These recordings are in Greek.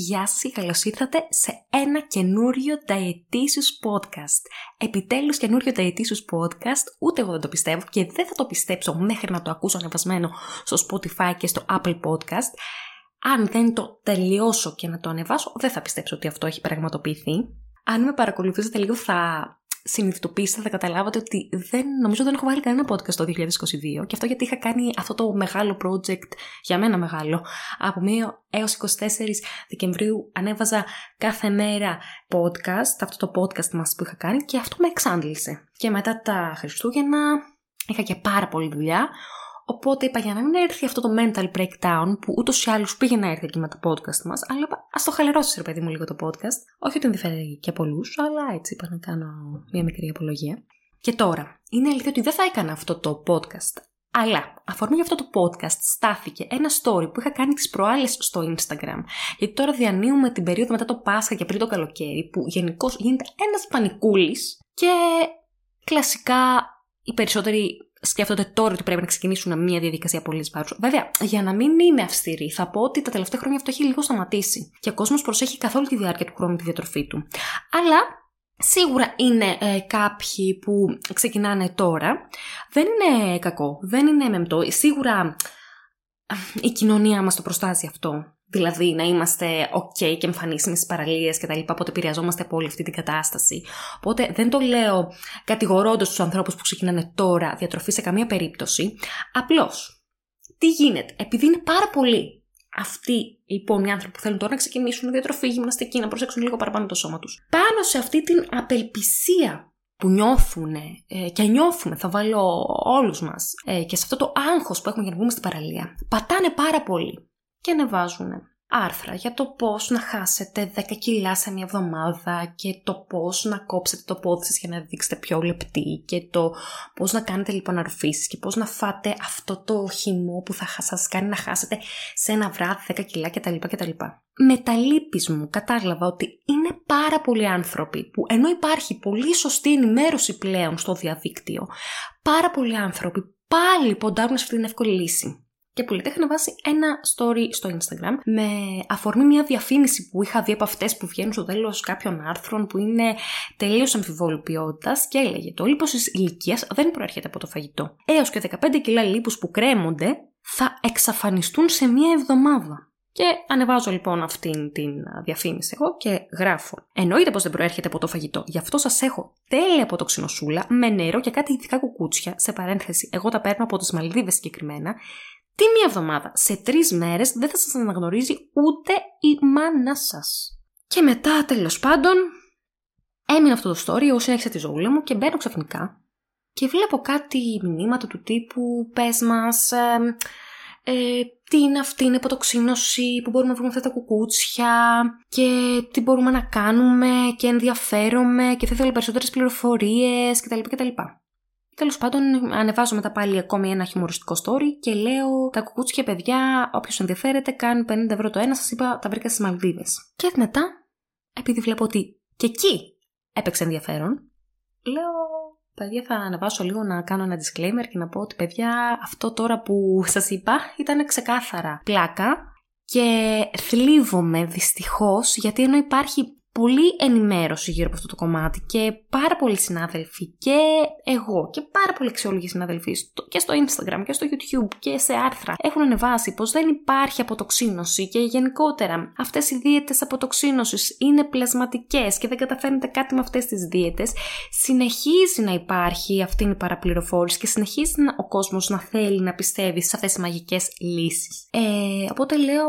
Γεια σας, καλώς ήρθατε σε ένα καινούριο Dietitious Podcast. Επιτέλους καινούριο Dietitious Podcast, ούτε εγώ δεν το πιστεύω και δεν θα το πιστέψω μέχρι να το ακούσω ανεβασμένο στο Spotify και στο Apple Podcast. Αν δεν το τελειώσω και να το ανεβάσω, δεν θα πιστέψω ότι αυτό έχει πραγματοποιηθεί. Αν με παρακολουθήσετε λίγο θα συνειδητοποιήσετε, θα καταλάβατε ότι δεν, νομίζω δεν έχω βάλει κανένα podcast το 2022 και αυτό γιατί είχα κάνει αυτό το μεγάλο project, για μένα μεγάλο, από 1 έως 24 Δεκεμβρίου ανέβαζα κάθε μέρα podcast, αυτό το podcast μας που είχα κάνει και αυτό με εξάντλησε. Και μετά τα Χριστούγεννα είχα και πάρα πολλή δουλειά, Οπότε είπα για να μην έρθει αυτό το mental breakdown που ούτως ή άλλως πήγε να έρθει εκεί με το podcast μας, αλλά ας το χαλαρώσει, ρε παιδί μου, λίγο το podcast. Όχι ότι ενδιαφέρει και πολλούς, αλλά έτσι είπα να κάνω μια μικρή απολογία. Και τώρα, είναι αλήθεια ότι δεν θα έκανα αυτό το podcast. Αλλά αφορμή για αυτό το podcast στάθηκε ένα story που είχα κάνει τις προάλλες στο Instagram. Γιατί τώρα διανύουμε την περίοδο μετά το Πάσχα και πριν το καλοκαίρι που γενικώς γίνεται ένας πανικούλης και κλασικά οι περισσότεροι σκέφτονται τώρα ότι πρέπει να ξεκινήσουν μια διαδικασία πολύ βάρου. Βέβαια, για να μην είμαι αυστηρή, θα πω ότι τα τελευταία χρόνια αυτό έχει λίγο σταματήσει και ο κόσμος προσέχει καθ' όλη τη διάρκεια του χρόνου τη διατροφή του. Αλλά Σίγουρα είναι ε, κάποιοι που ξεκινάνε τώρα. Δεν είναι κακό, δεν είναι μεμπτό. Σίγουρα η κοινωνία μας το προστάζει αυτό. Δηλαδή να είμαστε ok και εμφανίσιμοι στις παραλίες και τα λοιπά, οπότε επηρεαζόμαστε από όλη αυτή την κατάσταση. Οπότε δεν το λέω κατηγορώντας τους ανθρώπους που ξεκινάνε τώρα διατροφή σε καμία περίπτωση. Απλώς, τι γίνεται, επειδή είναι πάρα πολλοί αυτοί λοιπόν οι άνθρωποι που θέλουν τώρα να ξεκινήσουν διατροφή, γυμναστική, να προσέξουν λίγο παραπάνω το σώμα τους, πάνω σε αυτή την απελπισία που νιώθουν ε, και νιώθουμε, θα βάλω όλους μας, ε, και σε αυτό το άγχος που έχουμε για να βγούμε στην παραλία, πατάνε πάρα πολύ και ανεβάζουν άρθρα για το πώς να χάσετε 10 κιλά σε μια εβδομάδα και το πώς να κόψετε το πόδι σας για να δείξετε πιο λεπτή και το πώς να κάνετε λοιπόν αρροφήσεις και πώς να φάτε αυτό το χυμό που θα σας κάνει να χάσετε σε ένα βράδυ 10 κιλά κτλ. κτλ. Με τα λύπης μου κατάλαβα ότι είναι πάρα πολλοί άνθρωποι που ενώ υπάρχει πολύ σωστή ενημέρωση πλέον στο διαδίκτυο, πάρα πολλοί άνθρωποι πάλι ποντάρουν σε αυτή την εύκολη λύση και που είχα βάσει ένα story στο Instagram με αφορμή μια διαφήμιση που είχα δει από αυτές που βγαίνουν στο τέλος κάποιων άρθρων που είναι τελείως αμφιβόλου ποιότητας και έλεγε Το λίπος της ηλικίας δεν προέρχεται από το φαγητό. Έως και 15 κιλά λίπους που κρέμονται θα εξαφανιστούν σε μία εβδομάδα. Και ανεβάζω λοιπόν αυτήν την διαφήμιση εγώ και γράφω. Εννοείται πως δεν προέρχεται από το φαγητό. Γι' αυτό σας έχω τέλεια από το ξινοσούλα με νερό και κάτι ειδικά κουκούτσια. Σε παρένθεση, εγώ τα παίρνω από τις Μαλδίβες συγκεκριμένα τι μία εβδομάδα. Σε τρεις μέρες δεν θα σας αναγνωρίζει ούτε η μάνα σας. Και μετά, τέλος πάντων, έμεινε αυτό το story, εγώ συνέχισα τη ζωή μου και μπαίνω ξαφνικά και βλέπω κάτι μηνύματα του τύπου πες μας ε, ε, τι είναι αυτή η υποτοξίνωση, που μπορούμε να βρούμε αυτά τα κουκούτσια και τι μπορούμε να κάνουμε και ενδιαφέρομαι και θα ήθελα περισσότερες πληροφορίες κτλ. κτλ. Τέλος πάντων, ανεβάζω μετά πάλι ακόμη ένα χιουμοριστικό story και λέω τα κουκούτσια παιδιά, όποιος ενδιαφέρεται, κάνει 50 ευρώ το ένα. Σας είπα, τα βρήκα στις Μαλδίβες. Και μετά, επειδή βλέπω ότι και εκεί έπαιξε ενδιαφέρον, λέω Παιδιά, θα ανεβάσω λίγο να κάνω ένα disclaimer και να πω ότι παιδιά, αυτό τώρα που σας είπα ήταν ξεκάθαρα πλάκα και θλίβομαι δυστυχώς γιατί ενώ υπάρχει πολύ ενημέρωση γύρω από αυτό το κομμάτι και πάρα πολλοί συνάδελφοι και εγώ και πάρα πολλοί αξιόλογοι συνάδελφοι και στο Instagram και στο YouTube και σε άρθρα έχουν ανεβάσει πως δεν υπάρχει αποτοξίνωση και γενικότερα αυτές οι δίαιτες αποτοξίνωσης είναι πλασματικές και δεν καταφέρνετε κάτι με αυτές τις δίαιτες συνεχίζει να υπάρχει αυτή η παραπληροφόρηση και συνεχίζει ο κόσμος να θέλει να πιστεύει σε αυτές τις μαγικές λύσεις. Ε, οπότε λέω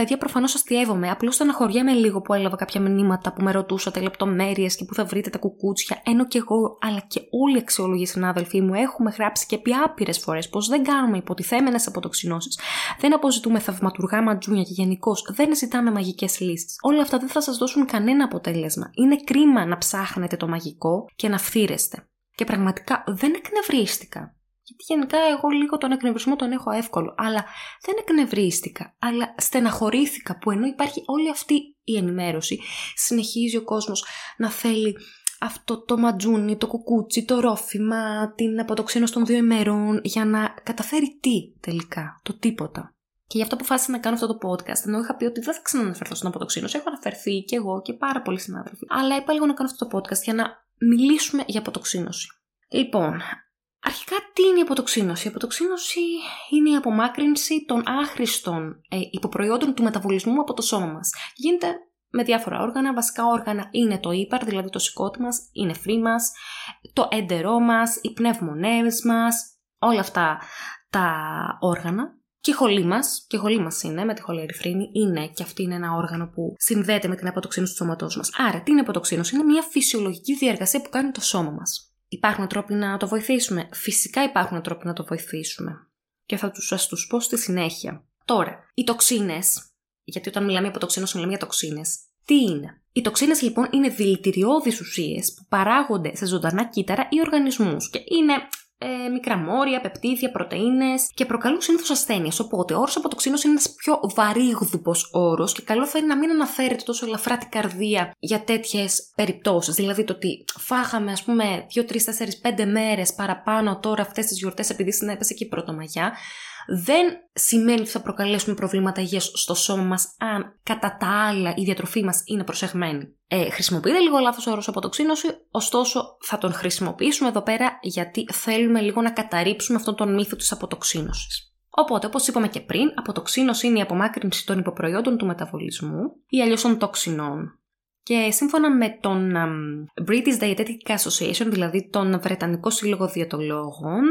Παιδιά, προφανώς αστείευομαι. Απλώς στεναχωριέμαι λίγο που έλαβα κάποια μηνύματα που με ρωτούσατε λεπτομέρειες και που θα βρείτε τα κουκούτσια. Ενώ και εγώ, αλλά και όλοι οι αξιόλογοι συνάδελφοί μου έχουμε γράψει και πει άπειρες φορές πως δεν κάνουμε υποτιθέμενες αποτοξινώσεις. Δεν αποζητούμε θαυματουργά ματζούνια και γενικώ δεν ζητάμε μαγικές λύσεις. Όλα αυτά δεν θα σας δώσουν κανένα αποτέλεσμα. Είναι κρίμα να ψάχνετε το μαγικό και να φθύρεστε. Και πραγματικά δεν εκνευρίστηκα. Γιατί γενικά εγώ λίγο τον εκνευρισμό τον έχω εύκολο. Αλλά δεν εκνευρίστηκα, αλλά στεναχωρήθηκα που ενώ υπάρχει όλη αυτή η ενημέρωση, συνεχίζει ο κόσμος να θέλει αυτό το ματζούνι, το κουκούτσι, το ρόφημα, την αποτοξίνωση των δύο ημερών, για να καταφέρει τι τελικά, το τίποτα. Και γι' αυτό αποφάσισα να κάνω αυτό το podcast. Ενώ είχα πει ότι δεν θα ξαναναφερθώ στην αποτοξίνωση. Έχω αναφερθεί και εγώ και πάρα πολλοί συνάδελφοι. Αλλά είπα λίγο να κάνω αυτό το podcast για να μιλήσουμε για αποτοξίνωση. Λοιπόν, Αρχικά τι είναι η αποτοξίνωση; Η αποτοξίνωση είναι η απομάκρυνση των άχρηστων ε, υποπροϊόντων του μεταβολισμού από το σώμα μας. Γίνεται με διάφορα όργανα. Βασικά όργανα είναι το ύπαρ, δηλαδή το σηκώτη μας, η νεφρή μας, το έντερό μας, οι πνεύμονές μας, όλα αυτά τα όργανα. Και η χολή μας, και η χολή μας είναι με τη χολιερυθρίνη, είναι και αυτή είναι ένα όργανο που συνδέεται με την αποτοξίνωση του σώματός μας. Άρα, τι είναι αποτοξίνωση, είναι μια φυσιολογική διαργασία που κάνει το σώμα μας. Υπάρχουν τρόποι να το βοηθήσουμε. Φυσικά υπάρχουν τρόποι να το βοηθήσουμε. Και θα τους σας τους πω στη συνέχεια. Τώρα, οι τοξίνες, γιατί όταν μιλάμε για τοξίνες, μιλάμε για τοξίνες, τι είναι; Οι τοξίνες λοιπόν είναι δηλητηριώδεις ουσίες που παράγονται σε ζωντανά κύτταρα ή οργανισμούς και είναι ε, μικρά μόρια, πεπτίδια, πρωτενε και προκαλούν συνήθως ασθένειες. Οπότε, ο όρος αποτοξίνωση είναι ένας πιο βαρύγδουπος όρος και καλό θα είναι να μην αναφέρεται τόσο ελαφρά την καρδία για τέτοιες περιπτώσεις. Δηλαδή, το ότι φάγαμε, ας πούμε, 2, 3, 4, 5 μέρες παραπάνω τώρα αυτές τις γιορτές επειδή συνέπεσε και η Πρωτομαγιά, δεν σημαίνει ότι θα προκαλέσουμε προβλήματα υγείας στο σώμα μας αν κατά τα άλλα η διατροφή μας είναι προσεγμένη. Ε, χρησιμοποιείται λίγο λάθος ο όρος αποτοξίνωση, ωστόσο θα τον χρησιμοποιήσουμε εδώ πέρα γιατί θέλουμε λίγο να καταρρύψουμε αυτόν τον μύθο της αποτοξίνωσης. Οπότε, όπως είπαμε και πριν, αποτοξίνωση είναι η απομάκρυνση των υποπροϊόντων του μεταβολισμού ή αλλιώς των τοξινών. Και σύμφωνα με τον British Dietetic Association, δηλαδή τον Βρετανικό Σύλλογο Διατολόγων,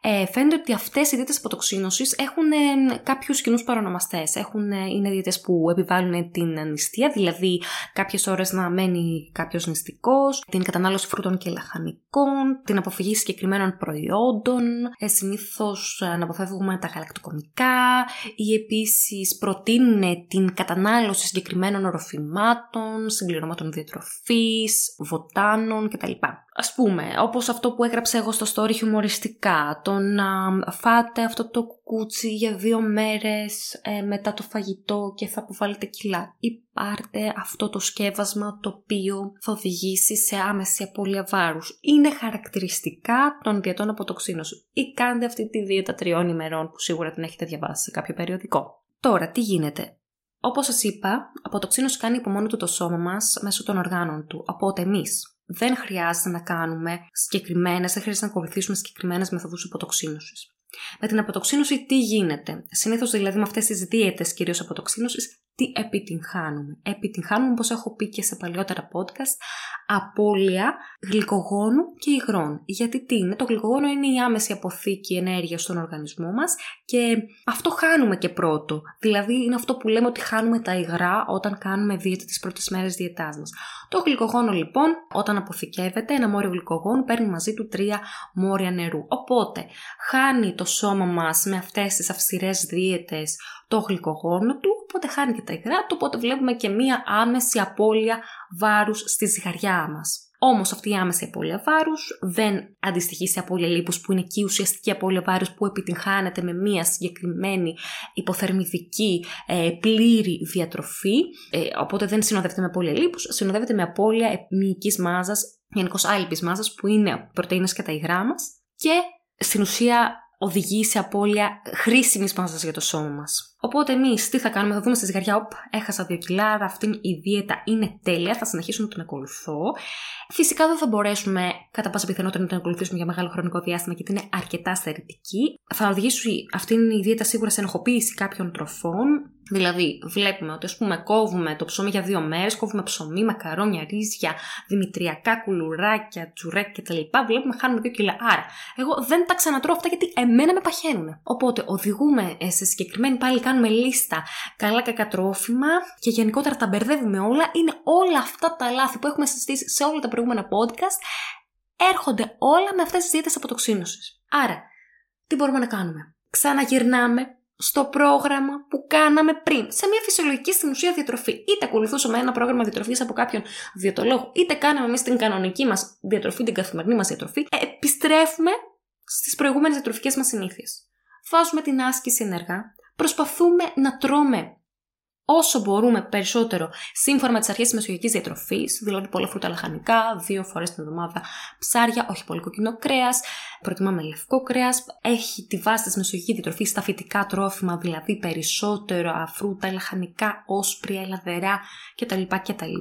ε, φαίνεται ότι αυτές οι δίαιτες αποτοξίνωσης έχουν ε, κάποιους κοινούς παρονομαστές. Έχουν, ε, είναι δίαιτες που επιβάλλουν την νηστεία, δηλαδή κάποιες ώρες να μένει κάποιος νηστικός, την κατανάλωση φρούτων και λαχανικών, την αποφυγή συγκεκριμένων προϊόντων, συνήθως να αποφεύγουμε τα γαλακτοκομικά ή επίσης προτείνουν την κατανάλωση συγκεκριμένων οροφημάτων, συμπληρώματων διατροφής, βοτάνων κτλ. Ας πούμε, όπως αυτό που έγραψα εγώ στο story χιουμοριστικά, το να φάτε αυτό το κουκούτσι για δύο μέρες ε, μετά το φαγητό και θα αποβάλλετε κιλά. Ή πάρτε αυτό το σκεύασμα το οποίο θα οδηγήσει σε άμεση απώλεια βάρους. Είναι χαρακτηριστικά των διατών αποτοξίνωση. Ή κάντε αυτή τη δίαιτα τριών ημερών που σίγουρα την έχετε διαβάσει σε κάποιο περιοδικό. Τώρα, τι γίνεται; Όπως σας είπα, αποτοξίνωση κάνει από μόνο του το σώμα μας μέσω των οργάνων του. Οπότε εμείς δεν χρειάζεται να κάνουμε συγκεκριμένες, δεν χρειάζεται να ακολουθήσουμε συγκεκριμένες μεθοδούς αποτοξίνωσης. Με την αποτοξίνωση τι γίνεται; Συνήθως δηλαδή με αυτές τις δίαιτες κυρίως αποτοξίνωση, τι επιτυγχάνουμε. Επιτυγχάνουμε, όπως έχω πει και σε παλιότερα podcast, απώλεια γλυκογόνου και υγρών. Γιατί τι είναι, το γλυκογόνο είναι η άμεση αποθήκη ενέργειας στον οργανισμό μας και αυτό χάνουμε και πρώτο. Δηλαδή είναι αυτό που λέμε ότι χάνουμε τα υγρά όταν κάνουμε δίαιτα τις πρώτες μέρες διαιτάς μας. Το γλυκογόνο λοιπόν, όταν αποθηκεύεται, ένα μόριο γλυκογόνου παίρνει μαζί του τρία μόρια νερού. Οπότε χάνει το σώμα μας με αυτές τις αυστηρές δίαιτες το γλυκογόνο του, οπότε χάνει και τα υγρά του, οπότε βλέπουμε και μία άμεση απώλεια βάρους στη ζυγαριά μας. Όμως αυτή η άμεση απώλεια βάρους δεν αντιστοιχεί σε απώλεια λίπους που είναι και η ουσιαστική απώλεια βάρους που επιτυγχάνεται με μία συγκεκριμένη υποθερμιδική ε, πλήρη διατροφή. Ε, οπότε δεν συνοδεύεται με απώλεια λίπους, συνοδεύεται με απώλεια μυϊκή μάζας, γενικώς άλυπη μάζας που είναι πρωτενε και τα υγρά μας. Και στην ουσία οδηγεί σε απώλεια χρήσιμης μάζας για το σώμα μας. Οπότε εμείς τι θα κάνουμε, θα δούμε στη ζυγαριά, Οπ, έχασα δύο κιλά, αυτή η δίαιτα είναι τέλεια, θα συνεχίσω να την ακολουθώ. Φυσικά δεν θα μπορέσουμε κατά πάσα πιθανότητα να την ακολουθήσουμε για μεγάλο χρονικό διάστημα γιατί είναι αρκετά στερητική. Θα οδηγήσει αυτή η δίαιτα σίγουρα σε ενοχοποίηση κάποιων τροφών. Δηλαδή, βλέπουμε ότι, ας πούμε, κόβουμε το ψωμί για δύο μέρες, κόβουμε ψωμί, μακαρόνια, ρύζια, δημητριακά κουλουράκια, τσουρέκια κτλ. Βλέπουμε χάνουμε δύο κιλά. Άρα, εγώ δεν τα ξανατρώω αυτά γιατί εμένα με παχαίνουν. Οπότε, οδηγούμε σε συγκεκριμένη πάλι, κάνουμε λίστα καλά κακά τρόφιμα και γενικότερα τα μπερδεύουμε όλα. Είναι όλα αυτά τα λάθη που έχουμε συζητήσει σε όλα τα προηγούμενα podcast. Έρχονται όλα με αυτές τις δίαιτες αποτοξίνωσης. Άρα, τι μπορούμε να κάνουμε; Ξαναγυρνάμε στο πρόγραμμα που κάναμε πριν. Σε μια φυσιολογική στην ουσία διατροφή. Είτε ακολουθούσαμε ένα πρόγραμμα διατροφής από κάποιον διαιτολόγο, είτε κάναμε εμείς την κανονική μας διατροφή, την καθημερινή μας διατροφή. Ε, επιστρέφουμε στις προηγούμενες διατροφικές μας συνήθειες. Βάζουμε την άσκηση ενεργά. Προσπαθούμε να τρώμε όσο μπορούμε περισσότερο σύμφωνα με τις αρχές της μεσογειακής διατροφής, δηλαδή πολλά φρούτα λαχανικά, δύο φορές την εβδομάδα ψάρια, όχι πολύ κοκκινό κρέας, προτιμάμε λευκό κρέας, έχει τη βάση της μεσογειακής διατροφής στα φυτικά τρόφιμα, δηλαδή περισσότερο φρούτα, λαχανικά, όσπρια, ελαδερά κτλ. κτλ.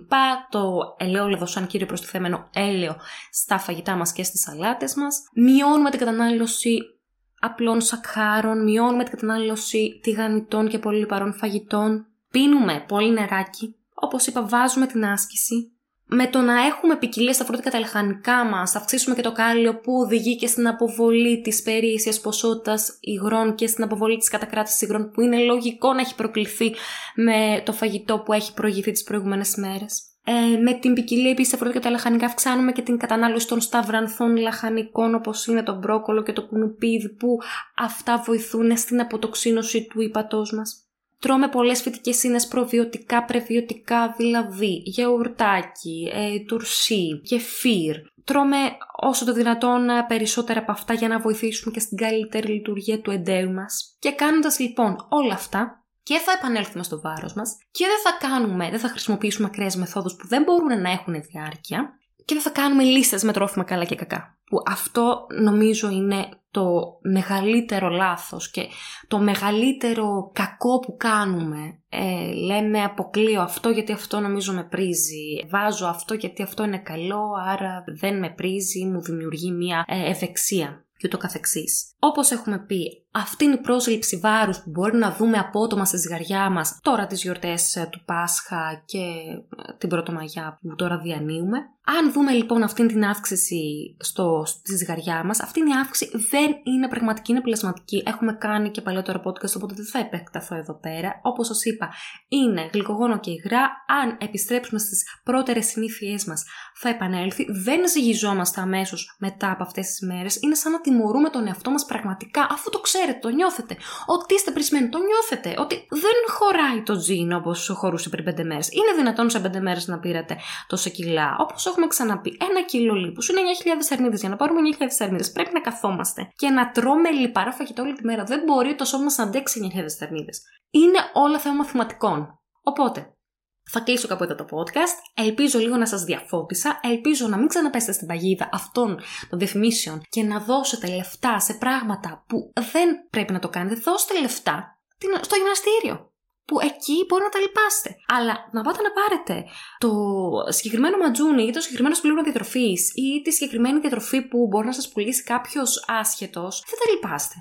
Το ελαιόλαδο σαν κύριο προστιθέμενο έλαιο στα φαγητά μας και στις σαλάτες μας. Μειώνουμε την κατανάλωση απλών σακχάρων, μειώνουμε την κατανάλωση τηγανιτών και πολύ λιπαρών φαγητών, πίνουμε πολύ νεράκι, όπως είπα βάζουμε την άσκηση, με το να έχουμε ποικιλία στα φρούτα και τα λαχανικά μας, θα αυξήσουμε και το κάλιο που οδηγεί και στην αποβολή της περίσσιας ποσότητας υγρών και στην αποβολή της κατακράτησης υγρών, που είναι λογικό να έχει προκληθεί με το φαγητό που έχει προηγηθεί τις προηγούμενες μέρες. Ε, με την ποικιλία επίσης στα φρούτα και τα λαχανικά αυξάνουμε και την κατανάλωση των σταυρανθών λαχανικών όπως είναι το μπρόκολο και το κουνουπίδι που αυτά βοηθούν στην αποτοξίνωση του ύπατός μας. Τρώμε πολλές φυτικές ίνες προβιωτικά, πρεβιωτικά, δηλαδή γιαουρτάκι, ε, τουρσί, κεφίρ. Τρώμε όσο το δυνατόν ε, περισσότερα από αυτά για να βοηθήσουμε και στην καλύτερη λειτουργία του εντέου μας. Και κάνοντας λοιπόν όλα αυτά, και θα επανέλθουμε στο βάρος μας και δεν θα κάνουμε, δεν θα χρησιμοποιήσουμε ακραίες μεθόδους που δεν μπορούν να έχουν διάρκεια και δεν θα κάνουμε λίστες με τρόφιμα καλά και κακά. Που αυτό νομίζω είναι το μεγαλύτερο λάθος και το μεγαλύτερο κακό που κάνουμε. Ε, λέμε αποκλείω αυτό γιατί αυτό νομίζω με πρίζει. Βάζω αυτό γιατί αυτό είναι καλό άρα δεν με πρίζει, μου δημιουργεί μια ε, ευεξία και το καθεξής. Όπως έχουμε πει, αυτή είναι η πρόσληψη βάρους που μπορεί να δούμε απότομα στη ζυγαριά μας τώρα τις γιορτές ε, του Πάσχα και ε, την Πρωτομαγιά που τώρα διανύουμε. Αν δούμε λοιπόν αυτή την αύξηση στο, στη ζυγαριά μας, αυτή η αύξηση δεν είναι πραγματική, είναι πλασματική. Έχουμε κάνει και παλαιότερο podcast, οπότε δεν θα επεκταθώ εδώ πέρα. Όπως σας είπα, είναι γλυκογόνο και υγρά. Αν επιστρέψουμε στις πρώτερες συνήθειές μας, θα επανέλθει. Δεν ζυγιζόμαστε αμέσως μετά από αυτές τις μέρες. Είναι σαν να τιμωρούμε τον εαυτό μας πραγματικά, αφού το ξέρετε, το νιώθετε. Ότι είστε πρισμένοι, το νιώθετε. Ότι δεν χωράει το τζιν όπως χωρούσε πριν πέντε μέρες. Είναι δυνατόν σε πέντε μέρες να πήρατε τόσα κιλά. Όπως έχουμε ξαναπεί, ένα κιλό λίπους είναι 9.000 θερμίδες. Για να πάρουμε 9.000 θερμίδες πρέπει να καθόμαστε και να τρώμε λιπαρά φαγητό όλη τη μέρα. Δεν μπορεί το σώμα μας να αντέξει 9.000 θερμίδες. Είναι όλα θέμα μαθηματικών. Οπότε, θα κλείσω κάπου εδώ το podcast. Ελπίζω λίγο να σας διαφώτισα. Ελπίζω να μην ξαναπέσετε στην παγίδα αυτών των διαφημίσεων και να δώσετε λεφτά σε πράγματα που δεν πρέπει να το κάνετε. Δώστε λεφτά στο γυμναστήριο. Που εκεί μπορεί να τα λυπάστε. Αλλά να πάτε να πάρετε το συγκεκριμένο ματζούνι ή το συγκεκριμένο σπλήρωμα διατροφής ή τη συγκεκριμένη διατροφή που μπορεί να σας πουλήσει κάποιος άσχετος, δεν τα λυπάστε.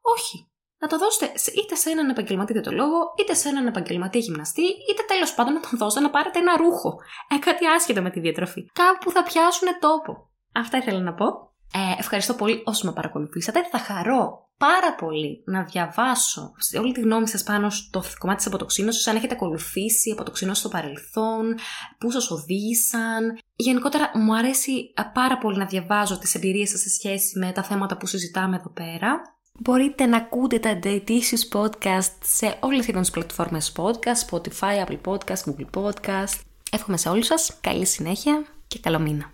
Όχι να το δώσετε είτε σε έναν επαγγελματή διαιτολόγο, είτε σε έναν επαγγελματή γυμναστή, είτε τέλος πάντων να τον δώσετε να πάρετε ένα ρούχο. Ε, κάτι άσχετο με τη διατροφή. Κάπου που θα πιάσουν τόπο. Αυτά ήθελα να πω. Ε, ευχαριστώ πολύ όσοι με παρακολουθήσατε. Θα χαρώ πάρα πολύ να διαβάσω σε όλη τη γνώμη σας πάνω στο κομμάτι της αποτοξίνωσης, αν έχετε ακολουθήσει αποτοξίνωση στο παρελθόν, πού σας οδήγησαν. Γενικότερα μου αρέσει πάρα πολύ να διαβάζω τις εμπειρίες σας σε σχέση με τα θέματα που συζητάμε εδώ πέρα. Μπορείτε να ακούτε τα Dietitious Podcast σε όλες τις πλατφόρμες podcast, Spotify, Apple Podcast, Google Podcast. Εύχομαι σε όλους σας καλή συνέχεια και καλό μήνα.